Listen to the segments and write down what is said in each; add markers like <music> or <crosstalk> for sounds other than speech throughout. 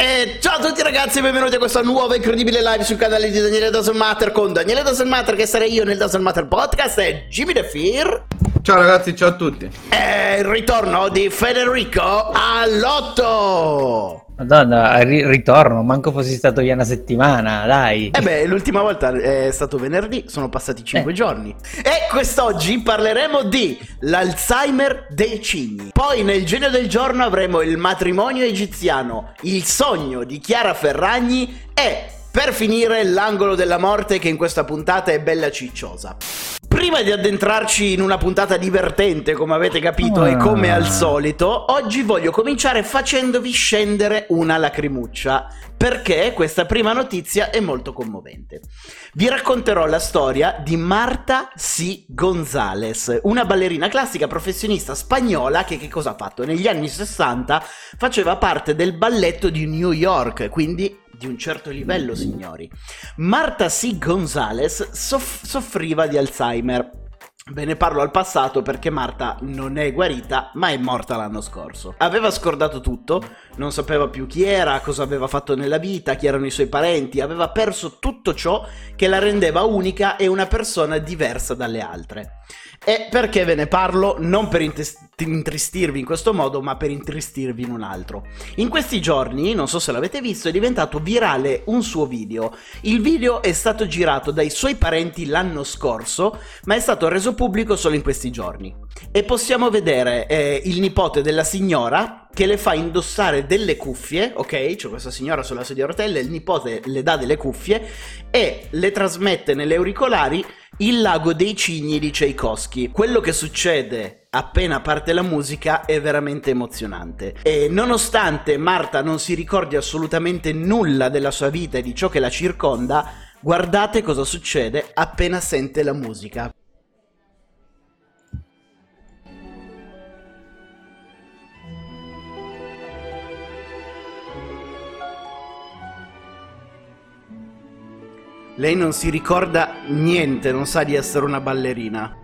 E ciao a tutti ragazzi, benvenuti a questa nuova incredibile live sul canale di Daniele Doesn't Matter con Daniele Doesn't Matter che sarei io nel Doesn't Matter Podcast e Jimmy The Fear Ciao ragazzi, ciao a tutti. E il ritorno di Federico all'otto Madonna, ri- ritorno, manco fossi stato via una settimana, dai. E beh, l'ultima volta è stato venerdì, sono passati 5 Eh. giorni. E quest'oggi parleremo di l'Alzheimer dei cigni. Poi nel genio del giorno avremo il matrimonio egiziano, il sogno di Chiara Ferragni e per finire l'angolo della morte che in questa puntata è bella cicciosa. Prima di addentrarci in una puntata divertente, come avete capito, e come al solito, oggi voglio cominciare facendovi scendere una lacrimuccia, perché questa prima notizia è molto commovente. Vi racconterò la storia di Marta C. Gonzalez, una ballerina classica professionista spagnola che che cosa ha fatto? Negli anni 60 faceva parte del balletto di New York, quindi di un certo livello, signori. Marta C. Gonzalez soff- soffriva di Alzheimer. Ve ne parlo al passato perché Marta non è guarita, ma è morta l'anno scorso. Aveva scordato tutto, non sapeva più chi era, cosa aveva fatto nella vita, chi erano i suoi parenti, aveva perso tutto ciò che la rendeva unica e una persona diversa dalle altre. E perché ve ne parlo? Non per intes- intristirvi in questo modo, ma per intristirvi in un altro. In questi giorni, non so se l'avete visto, è diventato virale un suo video. Il video è stato girato dai suoi parenti l'anno scorso, ma è stato reso pubblico solo in questi giorni. E possiamo vedere eh, il nipote della signora che le fa indossare delle cuffie, ok? C'è questa signora sulla sedia a rotelle, il nipote le dà delle cuffie e le trasmette nelle auricolari il lago dei cigni di Tchaikovsky. Quello che succede appena parte la musica è veramente emozionante. E nonostante Marta non si ricordi assolutamente nulla della sua vita e di ciò che la circonda, guardate cosa succede appena sente la musica. Lei non si ricorda niente, non sa di essere una ballerina.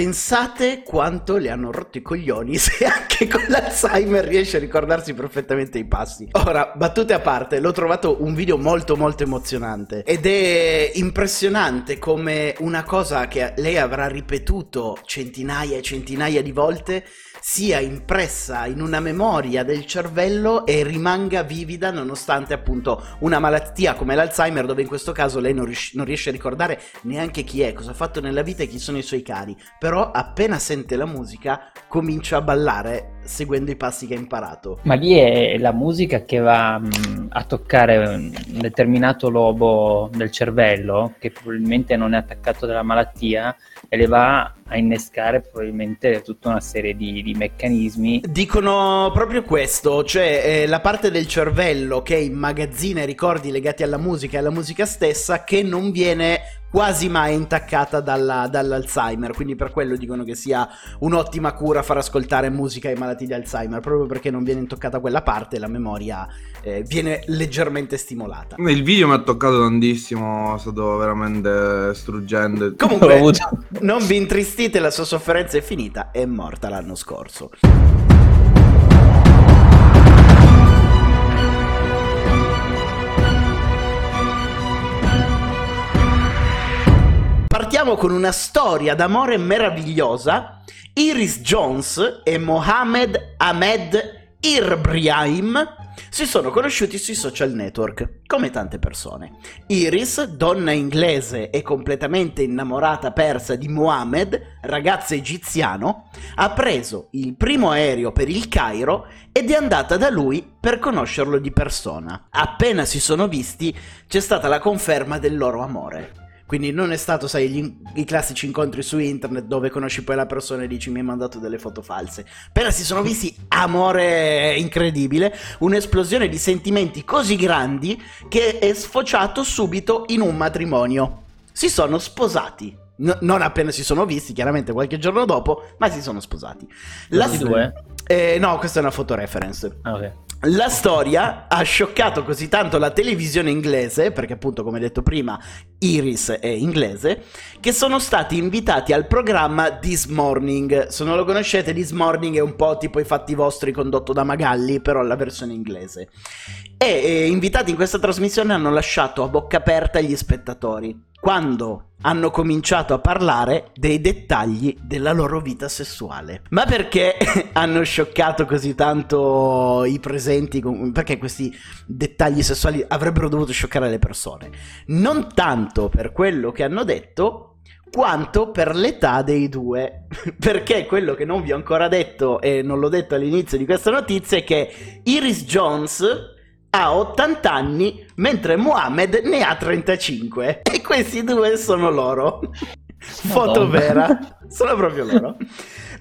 Pensate quanto le hanno rotto i coglioni <laughs> se anche con l'Alzheimer riesce a ricordarsi perfettamente i passi. Ora, battute a parte, l'ho trovato un video molto molto emozionante ed è impressionante come una cosa che lei avrà ripetuto centinaia e centinaia di volte sia impressa in una memoria del cervello e rimanga vivida nonostante appunto una malattia come l'Alzheimer dove in questo caso lei non, rius- non riesce a ricordare neanche chi è, cosa ha fatto nella vita e chi sono i suoi cari, però appena sente la musica comincia a ballare seguendo i passi che ha imparato. Ma lì è la musica che va mh, a toccare un determinato lobo del cervello che probabilmente non è attaccato dalla malattia e le va a innescare probabilmente tutta una serie di, di meccanismi. Dicono proprio questo, cioè eh, la parte del cervello che immagazzina i ricordi legati alla musica e alla musica stessa che non viene quasi mai intaccata dalla- dall'Alzheimer, quindi per quello dicono che sia un'ottima cura far ascoltare musica ai malati di Alzheimer, proprio perché non viene intoccata quella parte, la memoria eh, viene leggermente stimolata. Il video mi ha toccato tantissimo, è stato veramente struggente. Comunque, non vi intristite, la sua sofferenza è finita, è morta l'anno scorso. Partiamo con una storia d'amore meravigliosa. Iris Jones e Mohamed Ahmed Irbrahim si sono conosciuti sui social network, come tante persone. Iris, donna inglese e completamente innamorata persa di Mohammed, ragazzo egiziano, ha preso il primo aereo per il Cairo ed è andata da lui per conoscerlo di persona. Appena si sono visti, c'è stata la conferma del loro amore. Quindi non è stato, sai, gli- i classici incontri su internet dove conosci poi la persona e dici mi hai mandato delle foto false. Appena si sono visti, amore incredibile, un'esplosione di sentimenti così grandi che è sfociato subito in un matrimonio. Si sono sposati. No- non appena si sono visti, chiaramente qualche giorno dopo, ma si sono sposati. La Questi due? Eh, no, questa è una fotoreference. Ah, ok. La storia ha scioccato così tanto la televisione inglese, perché appunto come detto prima Iris è inglese, che sono stati invitati al programma This Morning. Se non lo conoscete, This Morning è un po' tipo i fatti vostri condotto da Magalli, però la versione inglese. E eh, invitati in questa trasmissione hanno lasciato a bocca aperta gli spettatori quando hanno cominciato a parlare dei dettagli della loro vita sessuale. Ma perché <laughs> hanno scioccato così tanto i presenti? Perché questi dettagli sessuali avrebbero dovuto scioccare le persone? Non tanto per quello che hanno detto, quanto per l'età dei due. <laughs> Perché quello che non vi ho ancora detto e non l'ho detto all'inizio di questa notizia è che Iris Jones ha 80 anni mentre Mohamed ne ha 35 e questi due sono loro. Foto vera, sono proprio loro.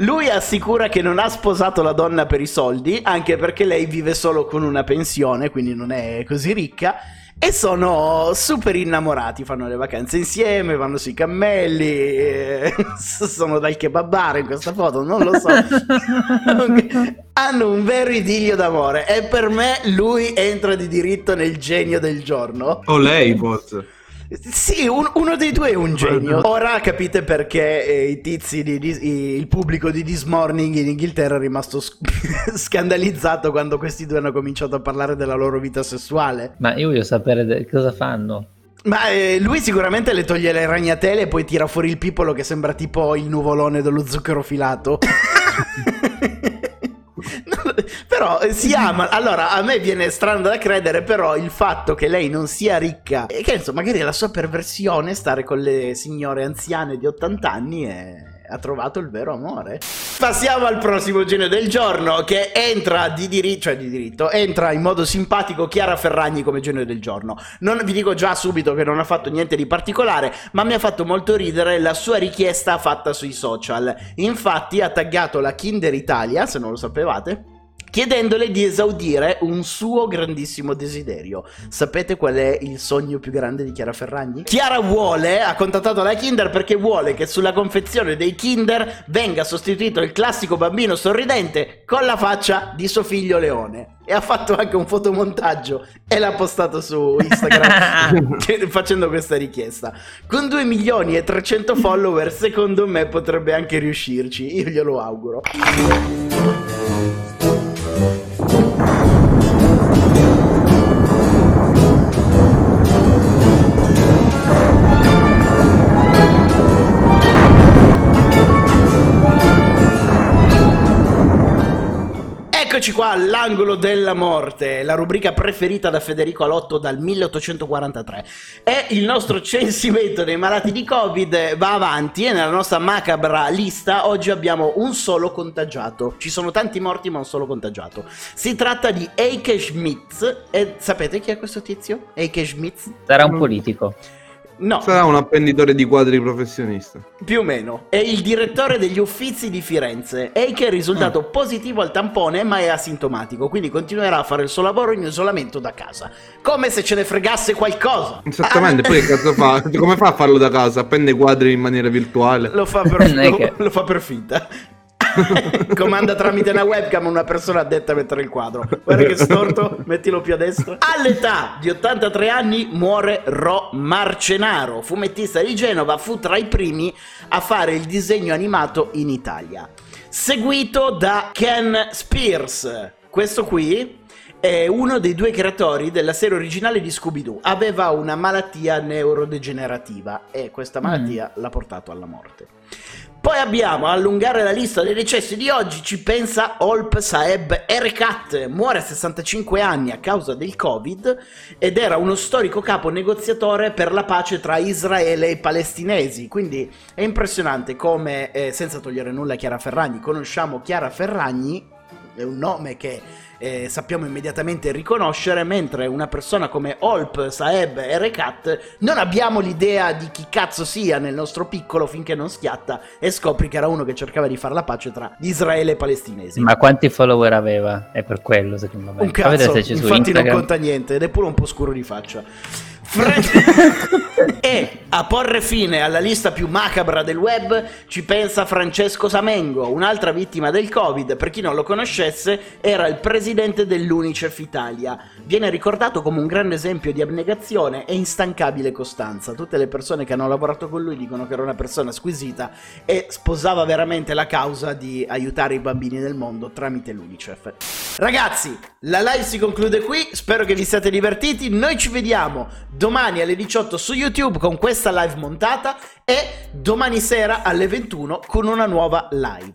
Lui assicura che non ha sposato la donna per i soldi, anche perché lei vive solo con una pensione, quindi non è così ricca. E sono super innamorati, fanno le vacanze insieme, vanno sui cammelli, eh, <laughs> sono dal kebabare in questa foto, non lo so. <laughs> Hanno un vero idilio d'amore e per me lui entra di diritto nel genio del giorno. O lei, forse. Sì, un- uno dei due è un genio. Ora capite perché eh, i tizi di, di- i- il pubblico di This Morning in Inghilterra è rimasto sc- <laughs> scandalizzato quando questi due hanno cominciato a parlare della loro vita sessuale. Ma io voglio sapere de- cosa fanno. Ma eh, lui sicuramente le toglie le ragnatele e poi tira fuori il pipolo che sembra tipo il nuvolone dello zucchero filato. <laughs> Però eh, si ama. Allora, a me viene strano da credere, però il fatto che lei non sia ricca e che insomma, magari è la sua perversione stare con le signore anziane di 80 anni e ha trovato il vero amore. Passiamo al prossimo genio del giorno che entra di diritto, cioè di diritto, entra in modo simpatico Chiara Ferragni come genio del giorno. Non vi dico già subito che non ha fatto niente di particolare, ma mi ha fatto molto ridere la sua richiesta fatta sui social. Infatti ha taggato la Kinder Italia, se non lo sapevate, chiedendole di esaudire un suo grandissimo desiderio. Sapete qual è il sogno più grande di Chiara Ferragni? Chiara vuole, ha contattato la Kinder perché vuole che sulla confezione dei Kinder venga sostituito il classico bambino sorridente con la faccia di suo figlio Leone. E ha fatto anche un fotomontaggio e l'ha postato su Instagram <laughs> <laughs> facendo questa richiesta. Con 2 milioni e 300 follower, secondo me potrebbe anche riuscirci. Io glielo auguro. Qua all'angolo della morte, la rubrica preferita da Federico Alotto dal 1843. E il nostro censimento dei malati di Covid va avanti e nella nostra macabra lista oggi abbiamo un solo contagiato. Ci sono tanti morti ma un solo contagiato. Si tratta di Eike Schmitz e sapete chi è questo tizio? Eike Schmitz? Sarà un politico. No, Sarà un appenditore di quadri professionista. più o meno. È il direttore degli uffizi di Firenze. Eike è risultato positivo al tampone, ma è asintomatico, quindi continuerà a fare il suo lavoro in isolamento da casa. Come se ce ne fregasse qualcosa. Esattamente, Ah, poi che cazzo fa? <laughs> Come fa a farlo da casa? Appende i quadri in maniera virtuale. Lo fa per, <laughs> lo- che- lo fa per finta. <laughs> Comanda tramite una webcam una persona addetta a mettere il quadro. Guarda che storto, mettilo più a destra. All'età di 83 anni muore Ro Marcenaro, fumettista di Genova, fu tra i primi a fare il disegno animato in Italia. Seguito da Ken Spears. Questo qui è uno dei due creatori della serie originale di Scooby-Doo. Aveva una malattia neurodegenerativa e questa malattia l'ha portato alla morte. Poi abbiamo, allungare la lista dei decessi di oggi, ci pensa Olp Saeb Erekat, muore a 65 anni a causa del Covid ed era uno storico capo negoziatore per la pace tra Israele e i palestinesi. Quindi è impressionante come, eh, senza togliere nulla a Chiara Ferragni, conosciamo Chiara Ferragni, è un nome che eh, sappiamo immediatamente riconoscere, mentre una persona come Olp, Saeb e Rekat non abbiamo l'idea di chi cazzo sia nel nostro piccolo finché non schiatta e scopri che era uno che cercava di fare la pace tra Israele e palestinesi. Ma quanti follower aveva? È per quello secondo me. Un cazzo, infatti non conta niente ed è pure un po' scuro di faccia. Fran- <laughs> e a porre fine alla lista più macabra del web ci pensa Francesco Samengo, un'altra vittima del Covid. Per chi non lo conoscesse, era il presidente dell'Unicef Italia. Viene ricordato come un grande esempio di abnegazione e instancabile costanza. Tutte le persone che hanno lavorato con lui dicono che era una persona squisita e sposava veramente la causa di aiutare i bambini del mondo tramite l'Unicef. Ragazzi, la live si conclude qui, spero che vi siate divertiti. Noi ci vediamo domani alle 18 su YouTube con questa live montata e domani sera alle 21 con una nuova live.